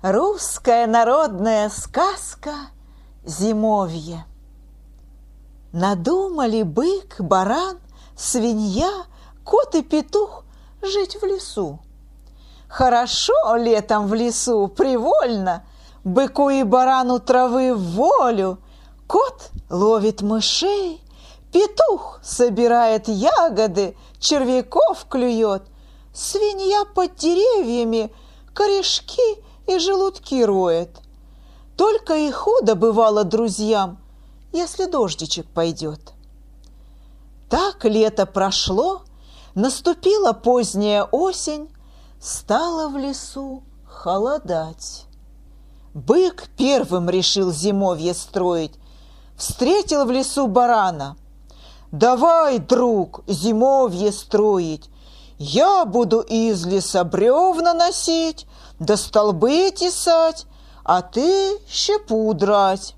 Русская народная сказка «Зимовье». Надумали бык, баран, свинья, кот и петух жить в лесу. Хорошо летом в лесу, привольно, Быку и барану травы в волю, Кот ловит мышей, петух собирает ягоды, Червяков клюет, свинья под деревьями корешки и желудки роет. Только и худо бывало друзьям, если дождичек пойдет. Так лето прошло, наступила поздняя осень, стало в лесу холодать. Бык первым решил зимовье строить, встретил в лесу барана. «Давай, друг, зимовье строить, я буду из леса бревна носить, да столбы тесать, а ты щепу драть.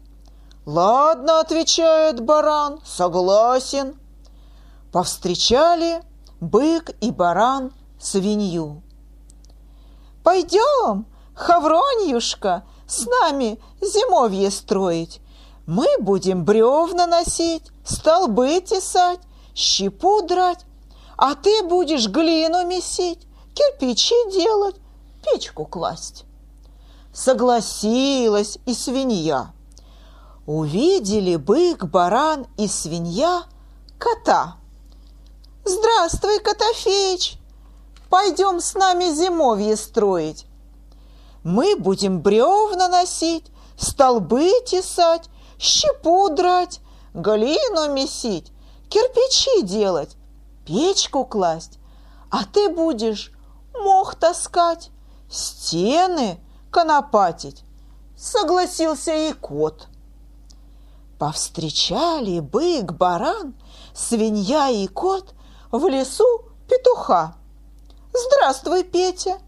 Ладно, отвечает баран, согласен. Повстречали бык и баран свинью. Пойдем, Хавроньюшка, с нами зимовье строить. Мы будем бревна носить, столбы тесать, щепу драть, а ты будешь глину месить, кирпичи делать, печку класть. Согласилась и свинья. Увидели бык, баран и свинья кота. «Здравствуй, Котофеич! Пойдем с нами зимовье строить. Мы будем бревна носить, столбы тесать, щепу драть, глину месить, кирпичи делать, печку класть, а ты будешь мох таскать, стены конопатить. Согласился и кот. Повстречали бык, баран, свинья и кот в лесу петуха. Здравствуй, Петя,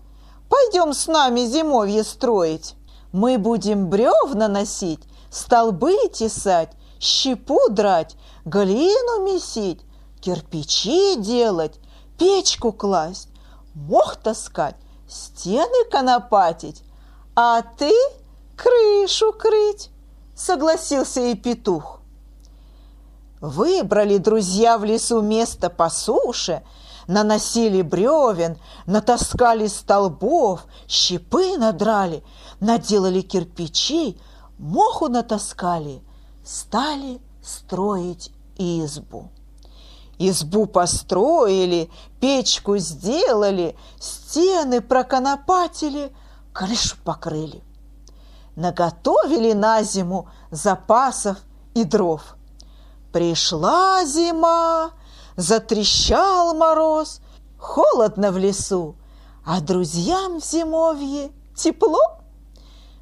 пойдем с нами зимовье строить. Мы будем бревна носить, столбы тесать, щепу драть, глину месить, кирпичи делать, печку класть, мох таскать, стены конопатить, а ты крышу крыть, согласился и петух. Выбрали друзья в лесу место по суше, наносили бревен, натаскали столбов, щепы надрали, наделали кирпичи, моху натаскали, стали строить избу. Избу построили, печку сделали, стены проконопатили, крышу покрыли. Наготовили на зиму запасов и дров. Пришла зима, затрещал мороз, холодно в лесу, а друзьям в зимовье тепло.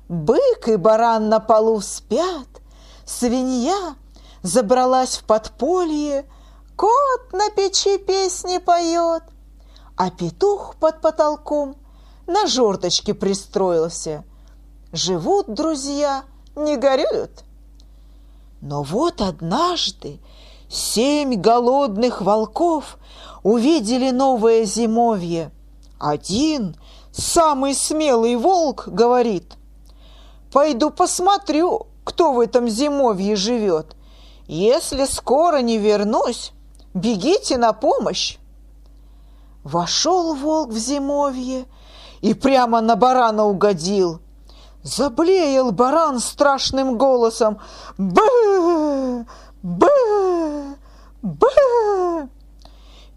Бык и баран на полу спят, свинья забралась в подполье, Кот на печи песни поет, а петух под потолком на жердочке пристроился. Живут друзья, не горюют. Но вот однажды семь голодных волков увидели новое зимовье. Один, самый смелый волк, говорит, «Пойду посмотрю, кто в этом зимовье живет. Если скоро не вернусь, Бегите на помощь!» Вошел волк в зимовье и прямо на барана угодил. Заблеял баран страшным голосом «Бэ! Бэ! Бэ!»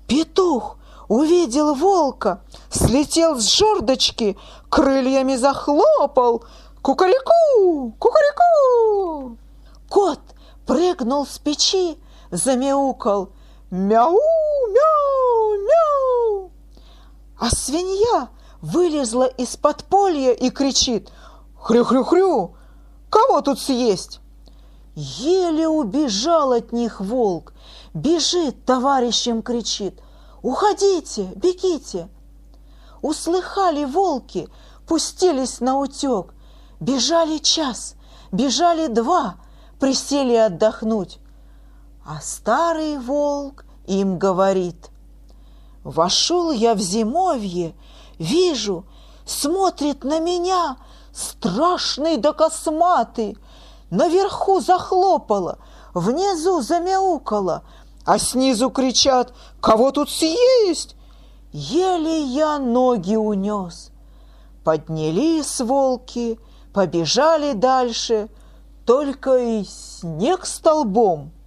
Петух увидел волка, слетел с жердочки, крыльями захлопал «Кукареку! Кукареку!» Кот прыгнул с печи, замяукал – Мяу, мяу, мяу. А свинья вылезла из подполья и кричит «Хрю-хрю-хрю! Кого тут съесть?» Еле убежал от них волк. Бежит, товарищем кричит «Уходите, бегите!» Услыхали волки, пустились на утек. Бежали час, бежали два, присели отдохнуть. А старый волк им говорит, «Вошел я в зимовье, вижу, смотрит на меня страшный да косматый. Наверху захлопало, внизу замяукало, а снизу кричат «Кого тут съесть?» Еле я ноги унес. Поднялись волки, побежали дальше, только и снег столбом –